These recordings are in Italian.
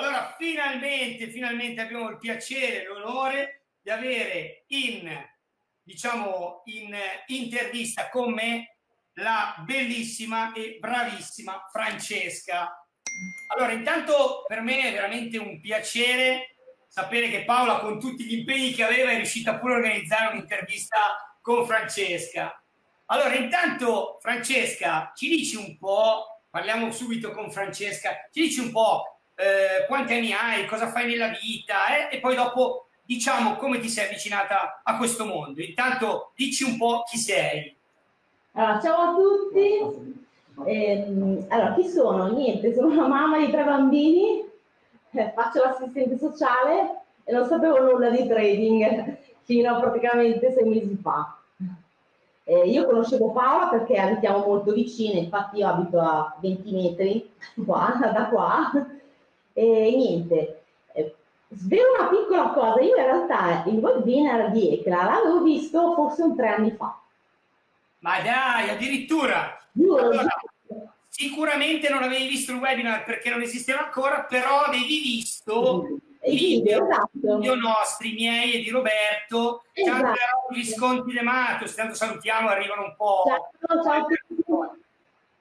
Allora, finalmente, finalmente abbiamo il piacere e l'onore di avere in, diciamo, in intervista con me la bellissima e bravissima Francesca. Allora, intanto per me è veramente un piacere sapere che Paola, con tutti gli impegni che aveva, è riuscita pure a organizzare un'intervista con Francesca. Allora, intanto, Francesca, ci dici un po', parliamo subito con Francesca, ci dici un po' eh, quanti anni hai, cosa fai nella vita eh? e poi dopo diciamo come ti sei avvicinata a questo mondo. Intanto dici un po' chi sei. Allora, ciao a tutti. Eh, allora, chi sono? Niente, sono una mamma di tre bambini, eh, faccio l'assistente sociale e non sapevo nulla di trading fino a praticamente sei mesi fa. Eh, io conoscevo Paola perché abitiamo molto vicine, infatti io abito a 20 metri qua, da qua, e niente, eh, svelo una piccola cosa, io in realtà il webinar di Ecla l'avevo visto forse un tre anni fa. Ma dai, addirittura! Allora, sicuramente non avevi visto il webinar perché non esisteva ancora, però avevi visto i video, esatto. video nostri, miei e di Roberto, esatto. gli sconti di Matos, tanto salutiamo, arrivano un po'. Ciao, ciao.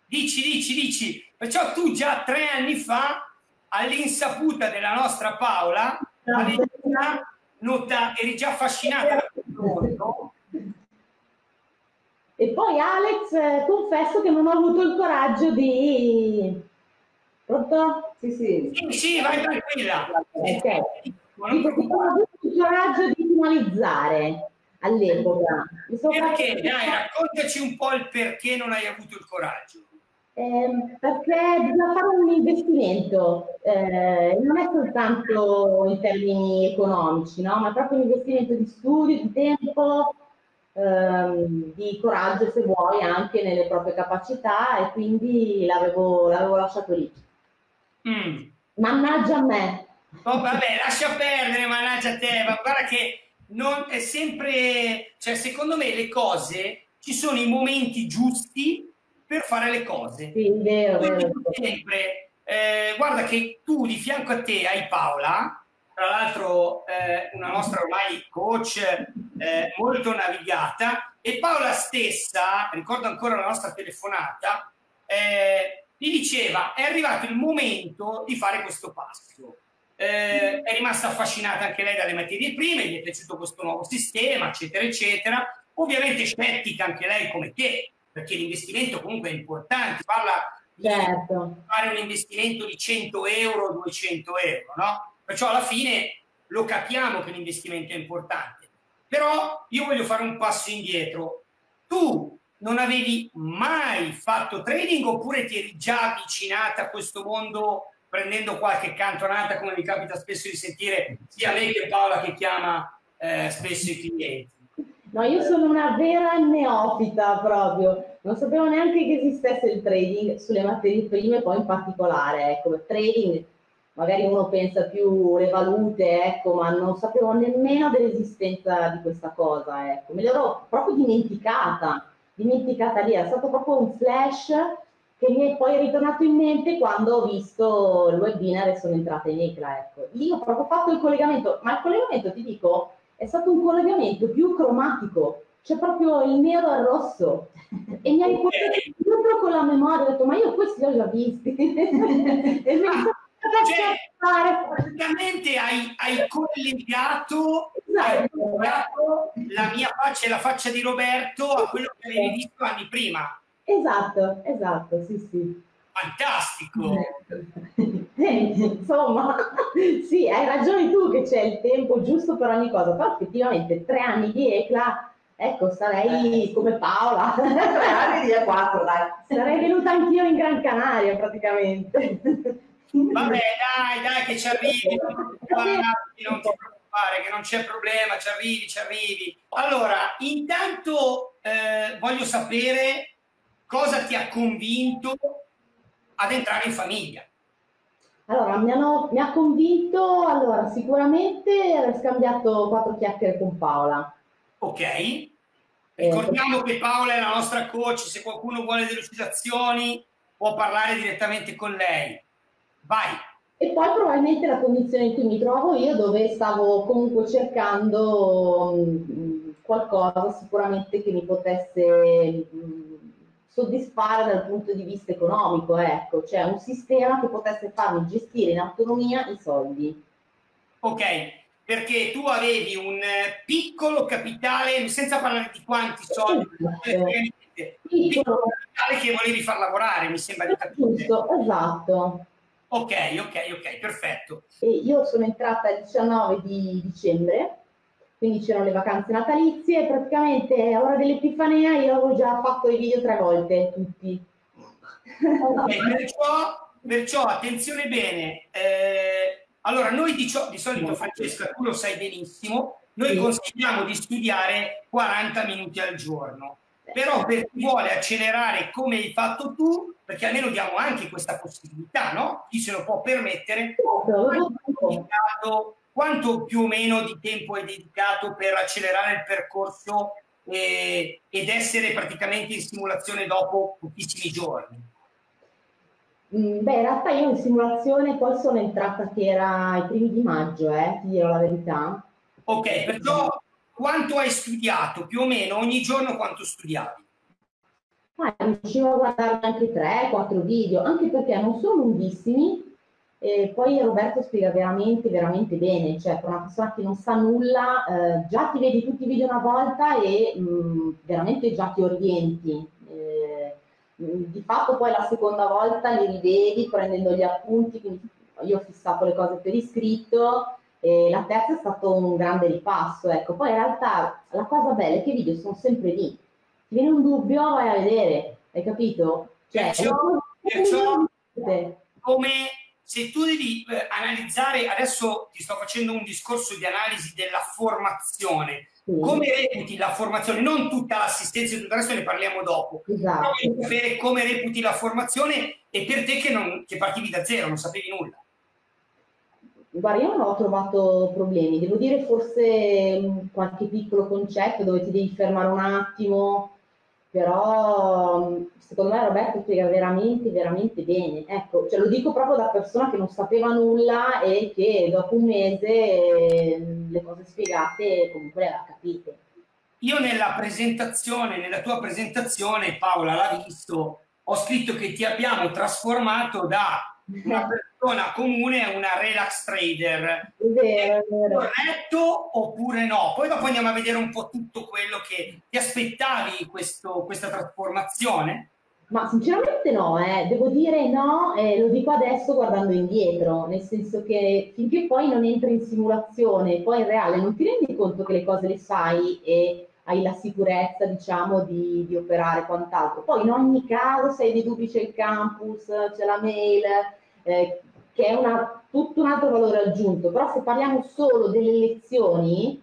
Dici, dici, dici. Perciò tu già tre anni fa all'insaputa della nostra Paola, già nota, eri già affascinata da questo mondo. E poi Alex, eh, confesso che non ho avuto il coraggio di... Pronto? Sì, sì. Sì, sì vai tranquilla. Ok. Dico che non ho avuto il coraggio di finalizzare all'epoca. Perché? Dai, raccontaci un po' il perché non hai avuto il coraggio. Eh, perché bisogna fare un investimento, eh, non è soltanto in termini economici, no? ma è proprio un investimento di studio, di tempo, ehm, di coraggio se vuoi anche nelle proprie capacità e quindi l'avevo, l'avevo lasciato lì. Mm. Mannaggia a me. Oh, vabbè, lascia perdere, mannaggia a te, ma guarda che non è sempre, cioè secondo me le cose, ci sono i momenti giusti per fare le cose. Sì, vero, vero. Sempre, eh, guarda che tu di fianco a te hai Paola, tra l'altro eh, una nostra ormai coach eh, molto navigata, e Paola stessa, ricordo ancora la nostra telefonata, eh, mi diceva è arrivato il momento di fare questo passo. Eh, è rimasta affascinata anche lei dalle materie prime, gli è piaciuto questo nuovo sistema, eccetera, eccetera. Ovviamente scettica anche lei come te, perché l'investimento comunque è importante, parla certo. di fare un investimento di 100 euro, 200 euro, no? Perciò alla fine lo capiamo che l'investimento è importante. Però io voglio fare un passo indietro. Tu non avevi mai fatto trading oppure ti eri già avvicinata a questo mondo prendendo qualche cantonata come mi capita spesso di sentire sia lei che Paola che chiama eh, spesso i clienti? No, io sono una vera neofita proprio, non sapevo neanche che esistesse il trading sulle materie prime, poi in particolare, ecco, trading, magari uno pensa più le valute, ecco, ma non sapevo nemmeno dell'esistenza di questa cosa, ecco, me l'ero proprio dimenticata, dimenticata lì, è stato proprio un flash che mi è poi ritornato in mente quando ho visto il webinar e sono entrata in ECLA, ecco. Lì ho proprio fatto il collegamento, ma il collegamento, ti dico, è stato un collegamento più cromatico, c'è proprio il nero al rosso e mi ha riportato proprio con la memoria, ho detto ma io questi li ho già visti e mi cioè, praticamente hai, hai collegato, esatto. hai la mia faccia e la faccia di Roberto a quello che avevi visto anni prima. Esatto, esatto, sì, sì fantastico. Insomma, sì, hai ragione tu che c'è il tempo giusto per ogni cosa, però effettivamente tre anni di ECLA, ecco, sarei eh. come Paola. tre anni di E4, dai. Sarei venuta anch'io in Gran Canaria praticamente. Vabbè, dai, dai, che ci arrivi, non ti preoccupare, che non c'è problema, ci arrivi, ci arrivi. Allora, intanto eh, voglio sapere cosa ti ha convinto ad entrare in famiglia? Allora, mi, hanno, mi ha convinto, allora, sicuramente aver scambiato quattro chiacchiere con Paola. Ok. Eh, Ricordiamo che Paola è la nostra coach, se qualcuno vuole delle citazioni può parlare direttamente con lei. Vai. E poi probabilmente la condizione in cui mi trovo io, dove stavo comunque cercando mh, mm, qualcosa sicuramente che mi potesse mh, mm, soddisfare dal punto di vista economico, ecco, cioè un sistema che potesse farmi gestire in autonomia i soldi. Ok, perché tu avevi un piccolo capitale, senza parlare di quanti soldi, esatto. piccolo capitale che volevi far lavorare, mi sembra di capire. Giusto, esatto. Ok, ok, ok, perfetto. E io sono entrata il 19 di dicembre, quindi c'erano le vacanze natalizie e praticamente a ora dell'Epifania io avevo già fatto i video tre volte, tutti. Okay, perciò, perciò, attenzione bene, eh, allora noi di, di, solito Francesca, tu lo sai benissimo, noi consigliamo di studiare 40 minuti al giorno però per chi vuole accelerare come hai fatto tu, perché almeno diamo anche questa possibilità, no? Chi se lo può permettere, quanto, quanto più o meno di tempo è dedicato per accelerare il percorso eh, ed essere praticamente in simulazione dopo pochissimi giorni? Mm, beh, in realtà io in simulazione poi sono entrata che era i primi di maggio, eh, ti dirò la verità. Ok, perciò quanto hai studiato più o meno ogni giorno quanto studiavi? Ah, riuscivo a guardare anche 3-4 video, anche perché non sono lunghissimi. E poi Roberto spiega veramente, veramente bene, cioè per una persona che non sa nulla, eh, già ti vedi tutti i video una volta e mh, mm, veramente già ti orienti. Eh, di fatto poi la seconda volta li rivedi prendendo gli appunti, quindi io ho fissato le cose per iscritto e la terza è stato un grande ripasso, ecco. Poi in realtà la cosa bella è che i video sono sempre lì. Ti viene un dubbio, vai a vedere, hai capito? Cioè, perciò, perciò come se tu devi eh, analizzare, adesso ti sto facendo un discorso di analisi della formazione. Come reputi la formazione, non tutta l'assistenza e tutto il resto ne parliamo dopo, esatto. però sapere come reputi la formazione e per te che, non, che partivi da zero, non sapevi nulla. Guarda, io non ho trovato problemi, devo dire forse mm, qualche piccolo concetto dove ti devi fermare un attimo, però mm, secondo me Roberto spiega veramente, veramente bene. Ecco, cioè, lo dico proprio da persona che non sapeva nulla e che dopo un mese mm, le cose spiegate comunque le ha capite. Io nella presentazione, nella tua presentazione, Paola l'ha visto, ho scritto che ti abbiamo trasformato da una persona comune è una relax trader. È vero, è vero. Corretto oppure no? Poi dopo andiamo a vedere un po' tutto quello che ti aspettavi questo, questa trasformazione. Ma sinceramente no, eh. devo dire no, eh, lo dico adesso guardando indietro, nel senso che finché poi non entri in simulazione, poi in reale non ti rendi conto che le cose le sai e hai la sicurezza, diciamo, di, di operare quant'altro. Poi in ogni caso, se hai dei dubbi c'è il campus, c'è la mail, eh, che è una, tutto un altro valore aggiunto, però se parliamo solo delle lezioni,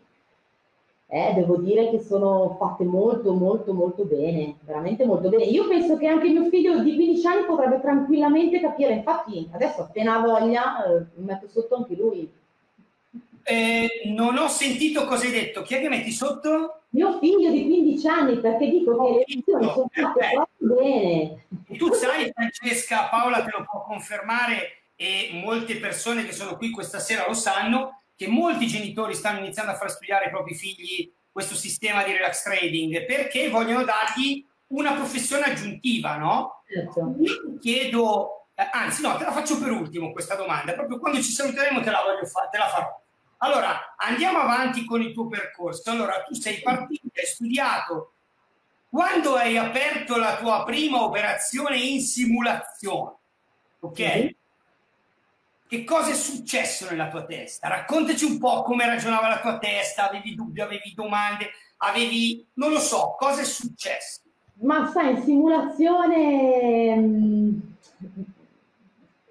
eh, devo dire che sono fatte molto molto molto bene, veramente molto bene. Io penso che anche mio figlio di 15 anni potrebbe tranquillamente capire, infatti adesso appena voglia eh, metto sotto anche lui. Eh, non ho sentito cosa hai detto, chi è che metti sotto? Mio figlio di 15 anni, perché dico che le lezioni sono fatte proprio bene. Tu sai, Francesca, Paola te lo può confermare e molte persone che sono qui questa sera lo sanno, che molti genitori stanno iniziando a far studiare ai propri figli questo sistema di relax trading perché vogliono dargli una professione aggiuntiva, no? Certo. Io chiedo, eh, anzi no, te la faccio per ultimo questa domanda, proprio quando ci saluteremo te la, voglio fa- te la farò. Allora, andiamo avanti con il tuo percorso. Allora, tu sei partito, hai studiato. Quando hai aperto la tua prima operazione in simulazione, ok? Mm-hmm. Che cosa è successo nella tua testa? Raccontaci un po' come ragionava la tua testa, avevi dubbi, avevi domande, avevi, non lo so, cosa è successo? Ma sai, in simulazione, mm,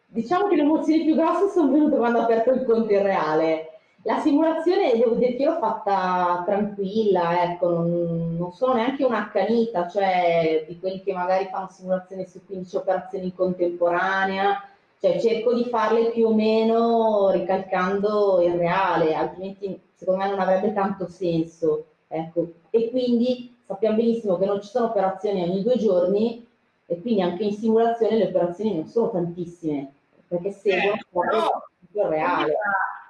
diciamo che le emozioni più grosse sono venute quando ho aperto il conto in reale la simulazione devo dire che l'ho fatta tranquilla, ecco, non, non, sono neanche un'accanita, cioè di quelli che magari fanno simulazione su 15 operazioni in contemporanea, cioè cerco di farle più o meno ricalcando il reale, altrimenti secondo me non avrebbe tanto senso. Ecco. E quindi sappiamo benissimo che non ci sono operazioni ogni due giorni e quindi anche in simulazione le operazioni non sono tantissime perché seguono eh, il reale.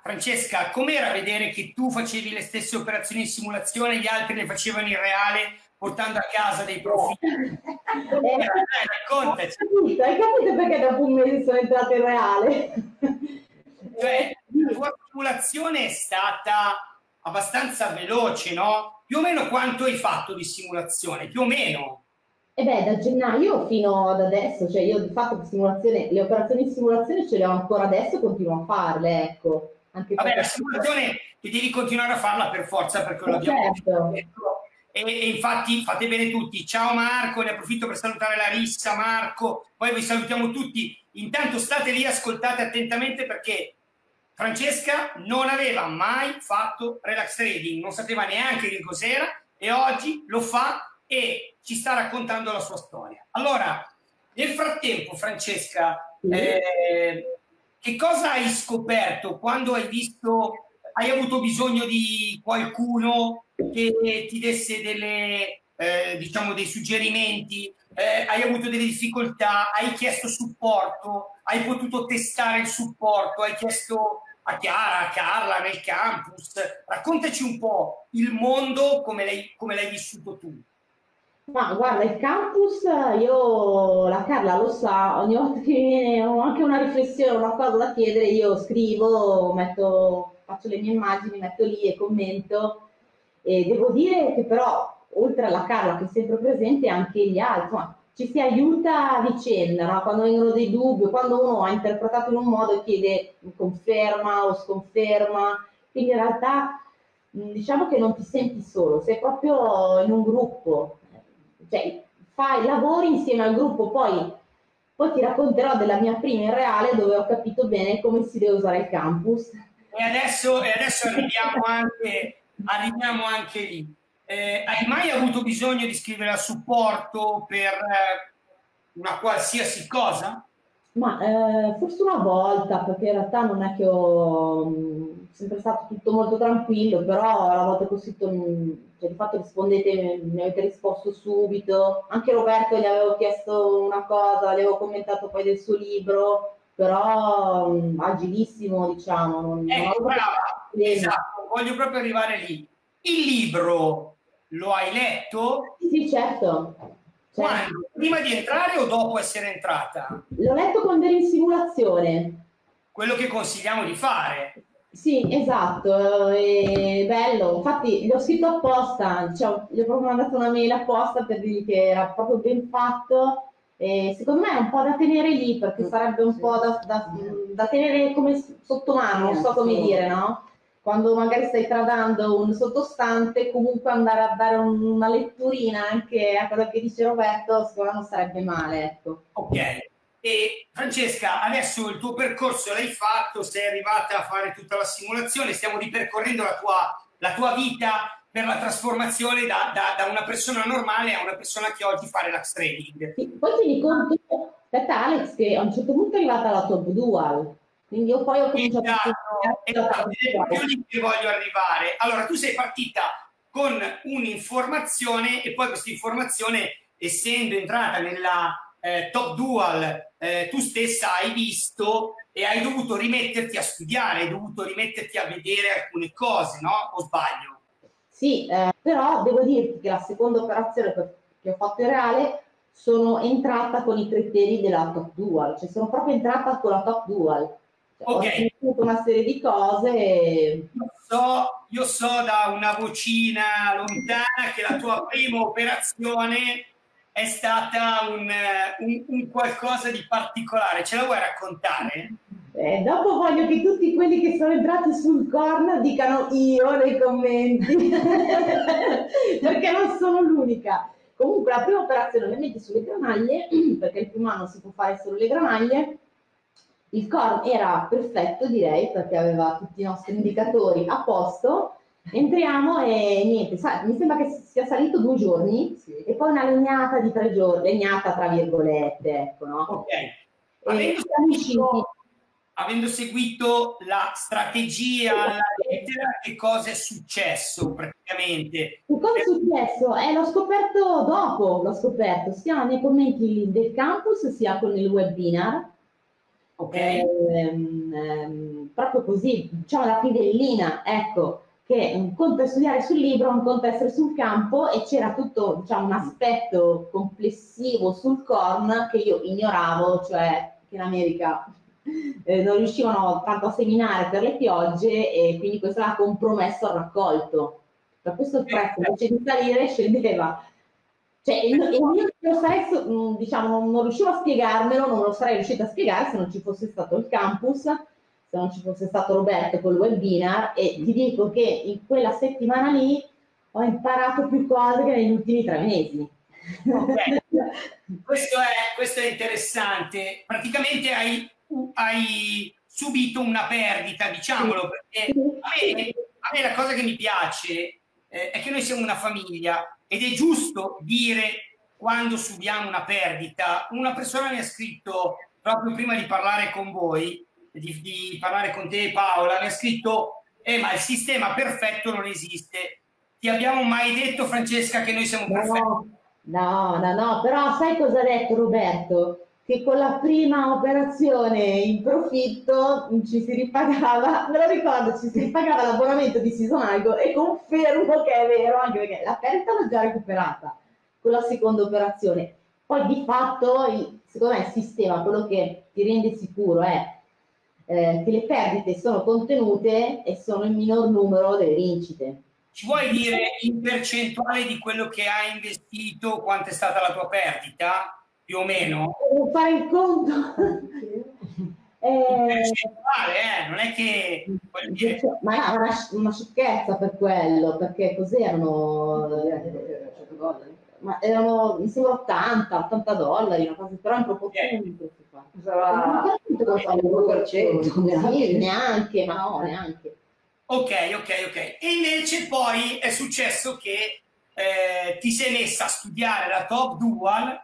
Francesca, com'era vedere che tu facevi le stesse operazioni in simulazione e gli altri le facevano in reale portando a casa dei profitti? eh, raccontaci. Hai capito perché dopo un mese sono entrato in reale? Cioè, la tua simulazione è stata abbastanza veloce, no? Più o meno quanto hai fatto di simulazione? Più o meno? E beh, da gennaio fino ad adesso, cioè io di fatto simulazione, le operazioni di simulazione ce le ho ancora adesso e continuo a farle, ecco. Anche Vabbè, la simulazione ti devi continuare a farla per forza perché lo abbiamo certo. detto. E, infatti fate bene tutti. Ciao Marco, ne approfitto per salutare Larissa, Marco, poi vi salutiamo tutti. Intanto state lì, ascoltate attentamente perché Francesca non aveva mai fatto relax trading, non sapeva neanche che cos'era e oggi lo fa e ci sta raccontando la sua storia. Allora, nel frattempo, Francesca, eh, che cosa hai scoperto quando hai visto, hai avuto bisogno di qualcuno che ti desse delle, eh, diciamo, dei suggerimenti, eh, hai avuto delle difficoltà, hai chiesto supporto, hai potuto testare il supporto, hai chiesto a Chiara, a Carla nel campus. Raccontaci un po' il mondo come l'hai, come l'hai vissuto tu. Ma guarda, il campus, io, la Carla lo sa, ogni volta che viene ho anche una riflessione, una cosa da chiedere, io scrivo, metto, faccio le mie immagini, metto lì e commento. E devo dire che però, oltre alla Carla che è sempre presente, anche gli altri, ma ci si aiuta a vicenda, no? quando vengono dei dubbi, quando uno ha interpretato in un modo e chiede conferma o sconferma, quindi in realtà diciamo che non ti senti solo, sei proprio in un gruppo, cioè fai, lavori insieme al gruppo, poi, poi ti racconterò della mia prima in reale dove ho capito bene come si deve usare il campus. E adesso, e adesso arriviamo, anche, arriviamo anche lì. Eh, hai mai avuto bisogno di scrivere a supporto per eh, una qualsiasi cosa? Ma eh, forse una volta, perché in realtà non è che ho sempre stato tutto molto tranquillo, però la volta che ho scritto, cioè di fatto rispondete, mi avete risposto subito. Anche Roberto gli avevo chiesto una cosa, gli avevo commentato poi del suo libro, però um, agilissimo, diciamo. Non, eh, non brava, esatto, voglio proprio arrivare lì. Il libro lo hai letto? Sì, certo. certo. Quando? Prima di entrare o dopo essere entrata? L'ho letto quando ero in simulazione. Quello che consigliamo di fare. Sì, esatto, è bello. Infatti gli ho scritto apposta, cioè, gli ho proprio mandato una mail apposta per dirgli che era proprio ben fatto. E secondo me è un po' da tenere lì perché mm, sarebbe un sì. po' da, da, da, tenere come sotto mano, non so come dire, no? Quando magari stai tradando un sottostante, comunque andare a dare una letturina anche a quello che dice Roberto, secondo me non sarebbe male, ecco. Ok. E Francesca, adesso il tuo percorso l'hai fatto, sei arrivata a fare tutta la simulazione, stiamo ripercorrendo la tua, la tua vita per la trasformazione da, da, da, una persona normale a una persona che oggi fa relax trading. Sì, poi ti dico, aspetta Alex, che a un certo punto è arrivata la top dual, quindi io poi ho cominciato esatto, a... Esatto, è proprio lì che voglio arrivare. Allora, tu sei partita con un'informazione e poi questa informazione, essendo entrata nella eh, top dual eh, tu stessa hai visto e hai dovuto rimetterti a studiare, hai dovuto rimetterti a vedere alcune cose, no? O sbaglio? Sì, eh, però devo dirti che la seconda operazione che ho fatto in reale sono entrata con i criteri della top dual, cioè sono proprio entrata con la top dual. Cioè, okay. Ho sentito una serie di cose. E... Io so, io so da una vocina lontana che la tua prima operazione è stata un, un, un, qualcosa di particolare. Ce la vuoi raccontare? Eh, dopo voglio che tutti quelli che sono entrati sul corner dicano io nei commenti, perché non sono l'unica. Comunque la prima operazione le metti sulle granaglie, perché il primo anno si può fare solo le granaglie. Il corn era perfetto direi perché aveva tutti i nostri indicatori a posto Entriamo e niente, sa, mi sembra che sia salito due giorni sì. e poi una legnata di tre giorni, legnata tra virgolette, ecco, no? Ok. Avendo seguito, avendo seguito, la strategia, la lettera, che cosa è successo praticamente? Che cosa è successo? Eh, l'ho scoperto dopo, l'ho scoperto, sia nei commenti del campus sia con il webinar Ok. Ehm, ehm, proprio così, diciamo la pidellina, ecco, che un conto è studiare sul libro, un conto è essere sul campo e c'era tutto diciamo, un aspetto complessivo sul corn che io ignoravo, cioè che in America eh, non riuscivano tanto a seminare per le piogge e quindi questo ha compromesso il raccolto. Per questo il prezzo invece di salire scendeva. Cioè, io lo sarei, diciamo, non riuscivo a spiegarmelo, non lo sarei riuscita a spiegare se non ci fosse stato il campus, se non ci fosse stato Roberto col webinar e ti dico che in quella settimana lì ho imparato più cose che negli ultimi tre mesi. Okay. questo, è, questo, è, interessante. Praticamente hai, hai, subito una perdita, diciamolo, perché a me, a me la cosa che mi piace eh, è che noi siamo una famiglia ed è giusto dire quando subiamo una perdita. Una persona mi ha scritto proprio prima di parlare con voi, di, di parlare con te Paola, mi ha scritto eh, ma il sistema perfetto non esiste. Ti abbiamo mai detto Francesca che noi siamo perfetti? No, no, no, no, però sai cosa ha detto Roberto? Che con la prima operazione in profitto ci si ripagava, me lo ricordo, ci si ripagava l'abbonamento di Seasonico e confermo che è vero, anche perché la perdita l'ho già recuperata con la seconda operazione. Poi di fatto, secondo me, il sistema, quello che ti rende sicuro è eh, che le perdite sono contenute e sono il minor numero delle vincite. Ci vuoi dire in percentuale di quello che hai investito quanto è stata la tua perdita? Più o meno. Devo fare il conto. eh, eh, non è che dire... ma è una, una sciocchezza per quello perché cos'erano ma erano mi sembra 80 80 dollari una cosa però in proporzione Usava l'1% neanche ma no neanche. Ok ok ok. E invece poi è successo che eh, ti sei messa a studiare la top dual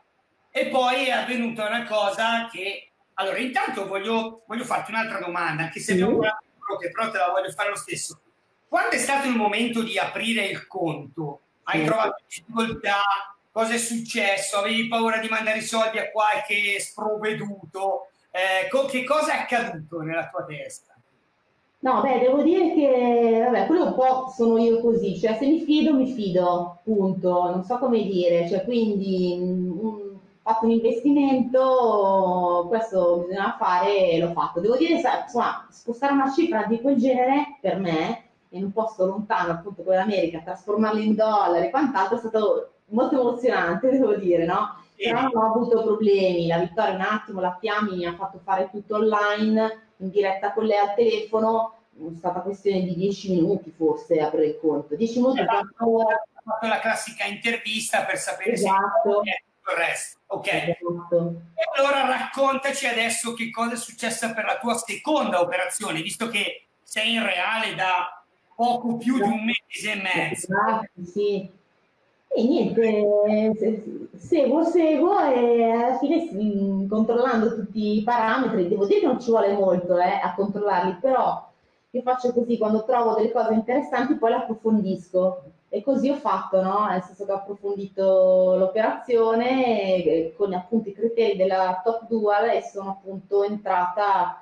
e poi è avvenuta una cosa che... Allora, intanto voglio, voglio farti un'altra domanda, anche se abbiamo parlato che però te la voglio fare lo stesso. Quando è stato il momento di aprire il conto? Hai trovato difficoltà? Cosa è successo? Avevi paura di mandare i soldi a qualche sprovveduto? Eh, che cosa è accaduto nella tua testa? No, beh, devo dire che, vabbè, quello un po' sono io così, cioè se mi fido, mi fido, punto, non so come dire, cioè quindi un, fatto un investimento, questo bisogna fare e l'ho fatto. Devo dire, insomma, spostare una cifra di quel genere per me, in un posto lontano appunto come l'America, trasformarla in dollari e quant'altro è stato molto emozionante, devo dire, no? Però non ho avuto problemi, la Vittoria un attimo, la Fiammi mi ha fatto fare tutto online, in diretta con lei al telefono, è stata questione di 10 minuti forse aprire il conto. 10 minuti ha fatto la classica intervista per sapere esatto. se il resto. Ok. Esatto. E allora raccontaci adesso che cosa è successo per la tua seconda operazione, visto che sei in reale da poco più di un mese e mezzo. Esatto, sì. E niente, seguo, seguo e alla fine controllando tutti i parametri, devo dire che non ci vuole molto eh, a controllarli, però io faccio così, quando trovo delle cose interessanti poi le approfondisco e così ho fatto, no? nel senso che ho approfondito l'operazione con appunto i criteri della top dual e sono appunto entrata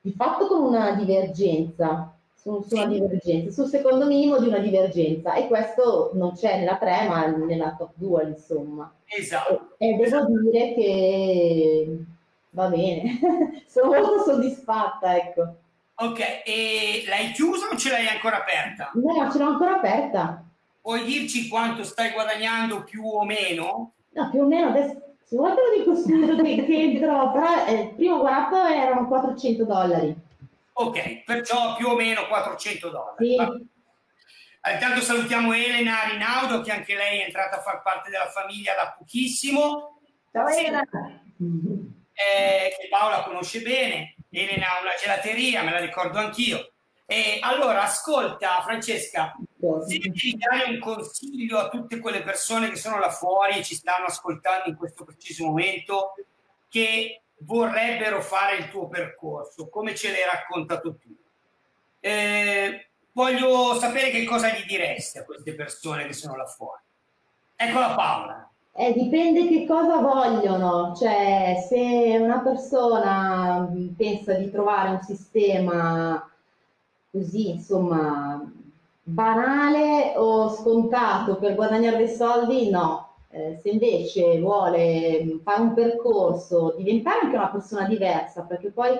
di fatto con una divergenza, su, su una divergenza, sul secondo minimo di una divergenza e questo non c'è nella 3 ma nella top dual insomma. Esatto. E, e devo esatto. dire che va bene, sono molto soddisfatta, ecco. Ok, e l'hai chiusa o ce l'hai ancora aperta? No, ce l'ho ancora aperta. Puoi dirci quanto stai guadagnando più o meno? No, più o meno adesso, se vuoi te lo dico subito entrò, però eh, il primo guardato erano 400 dollari. Ok, perciò più o meno 400 dollari. Sì. Intanto salutiamo Elena Rinaudo che anche lei è entrata a far parte della famiglia da pochissimo. Ciao Elena! Eh, che Paola conosce bene. Elena ha una gelateria, me la ricordo anch'io. E allora, ascolta Francesca, se devi dare un consiglio a tutte quelle persone che sono là fuori e ci stanno ascoltando in questo preciso momento, che vorrebbero fare il tuo percorso, come ce l'hai raccontato tu. Eh, voglio sapere che cosa gli diresti a queste persone che sono là fuori. Eccola Paola. Eh, dipende che cosa vogliono, cioè se una persona mm, pensa di trovare un sistema così, insomma, banale o scontato per guadagnare dei soldi, no. Eh, se invece vuole mm, fare un percorso, diventare anche una persona diversa, perché poi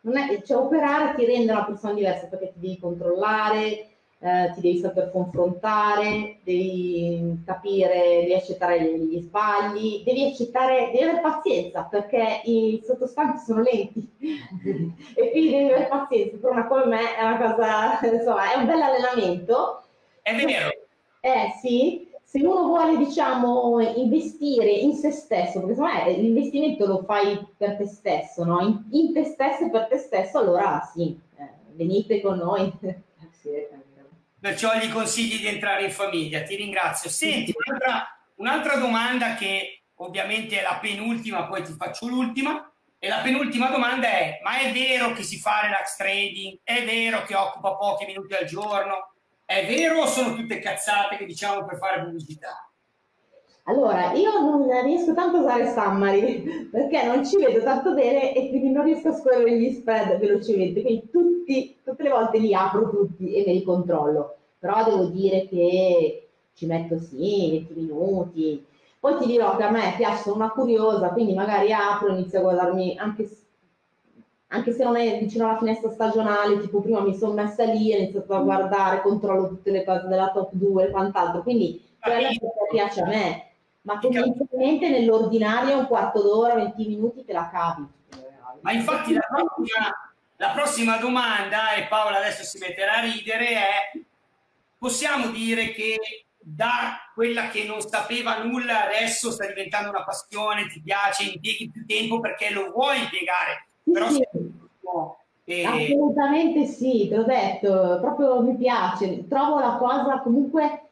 non è, cioè, operare ti rende una persona diversa perché ti devi controllare, eh, ti devi saper confrontare, devi capire, devi accettare gli sbagli, devi accettare, devi avere pazienza perché i sottostanti sono lenti e quindi devi avere pazienza. Per una come me è una cosa, insomma, è un bel allenamento. È vero. Eh sì, se uno vuole, diciamo, investire in se stesso, perché secondo me l'investimento lo fai per te stesso, no? In, in te stesso e per te stesso, allora sì, eh, venite con noi. Grazie perciò gli consigli di entrare in famiglia. Ti ringrazio. Senti, un'altra, un'altra domanda che ovviamente è la penultima, poi ti faccio l'ultima. E la penultima domanda è: ma è vero che si fa relax trading? È vero che occupa pochi minuti al giorno? È vero o sono tutte cazzate che diciamo per fare pubblicità? Allora, io non riesco tanto a usare Summary perché non ci vedo tanto bene e quindi non riesco a scorrere gli spread velocemente, quindi tutti, tutte le volte li apro tutti e me li controllo, però devo dire che ci metto sì 20 minuti. Poi ti dirò che a me piace, sono una curiosa, quindi magari apro, inizio a guardarmi anche, anche se non è vicino alla finestra stagionale, tipo prima mi sono messa lì, ho iniziato a guardare, controllo tutte le cose della top 2 e quant'altro, quindi quella che piace a me ma tendenzialmente nell'ordinario un quarto d'ora, 20 minuti te la cavi. Ma infatti la prossima, la prossima domanda, e Paola adesso si metterà a ridere, è possiamo dire che da quella che non sapeva nulla adesso sta diventando una passione, ti piace, impieghi più tempo perché lo vuoi impiegare, però sì. E... Assolutamente sì, te l'ho detto, proprio mi piace, trovo la cosa comunque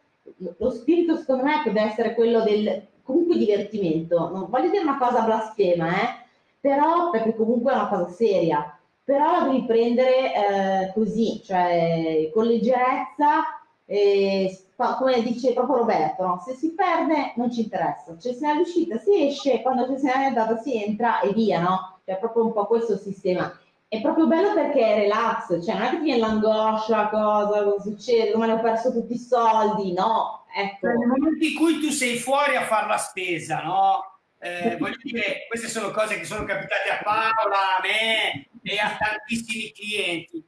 lo spirito secondo me deve essere quello del comunque divertimento. Non voglio dire una cosa blasfema, eh? però perché comunque è una cosa seria, però la devi prendere eh, così, cioè con leggerezza, e, come dice proprio Roberto, no? se si perde non ci interessa, cioè se è riuscita si esce, quando ci si è andata si entra e via, no? Cioè proprio un po' questo sistema è proprio bello perché è relax, cioè non è che ti viene l'angoscia, cosa, cosa succede, domani ho perso tutti i soldi, no, ecco. Nel momento in cui tu sei fuori a fare la spesa, no? Eh, voglio dire, queste sono cose che sono capitate a Paola, a me e a tantissimi clienti.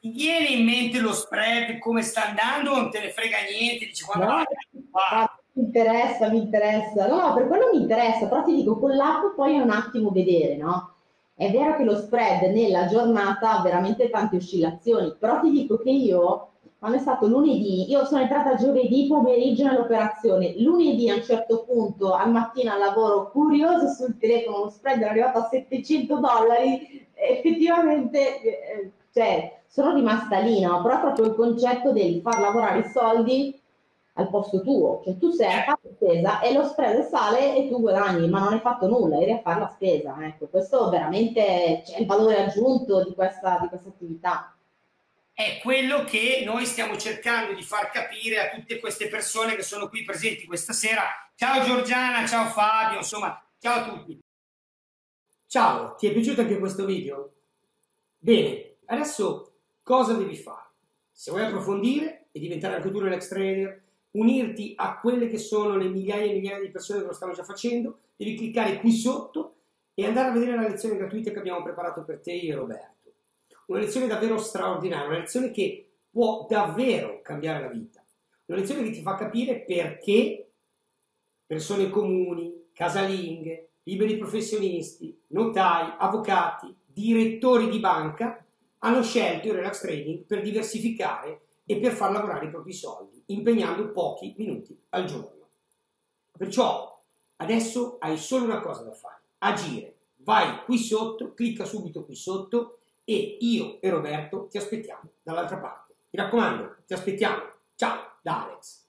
Ti viene in mente lo spread, come sta andando, non te ne frega niente, dici quando no, va, mi interessa, mi interessa. No, per quello mi interessa, però ti dico, con l'app poi è un attimo vedere, no? È vero che lo spread nella giornata ha veramente tante oscillazioni, però ti dico che io, quando è stato lunedì, io sono entrata giovedì pomeriggio nell'operazione, lunedì a un certo punto al mattino al lavoro, curioso sul telefono, lo spread è arrivato a 700 dollari, effettivamente eh, cioè, sono rimasta lì, no? però proprio il concetto del far lavorare i soldi al posto tuo, cioè tu sei a fare la spesa e lo spread sale e tu guadagni, ma non hai fatto nulla, eri a fare la spesa, ecco, questo veramente c'è il valore aggiunto di questa, di questa attività. È quello che noi stiamo cercando di far capire a tutte queste persone che sono qui presenti questa sera. Ciao Giorgiana, ciao Fabio, insomma, ciao a tutti. Ciao, ti è piaciuto anche questo video? Bene, adesso cosa devi fare? Se vuoi approfondire e diventare anche tu un relax trader, unirti a quelle che sono le migliaia e migliaia di persone che lo stanno già facendo, devi cliccare qui sotto e andare a vedere la lezione gratuita che abbiamo preparato per te e Roberto. Una lezione davvero straordinaria, una lezione che può davvero cambiare la vita. Una lezione che ti fa capire perché persone comuni, casalinghe, liberi professionisti, notai, avvocati, direttori di banca hanno scelto il relax trading per diversificare e per far lavorare i propri soldi, impegnando pochi minuti al giorno. Perciò adesso hai solo una cosa da fare, agire. Vai qui sotto, clicca subito qui sotto e io e Roberto ti aspettiamo dall'altra parte. Mi raccomando, ti aspettiamo. Ciao da Alex.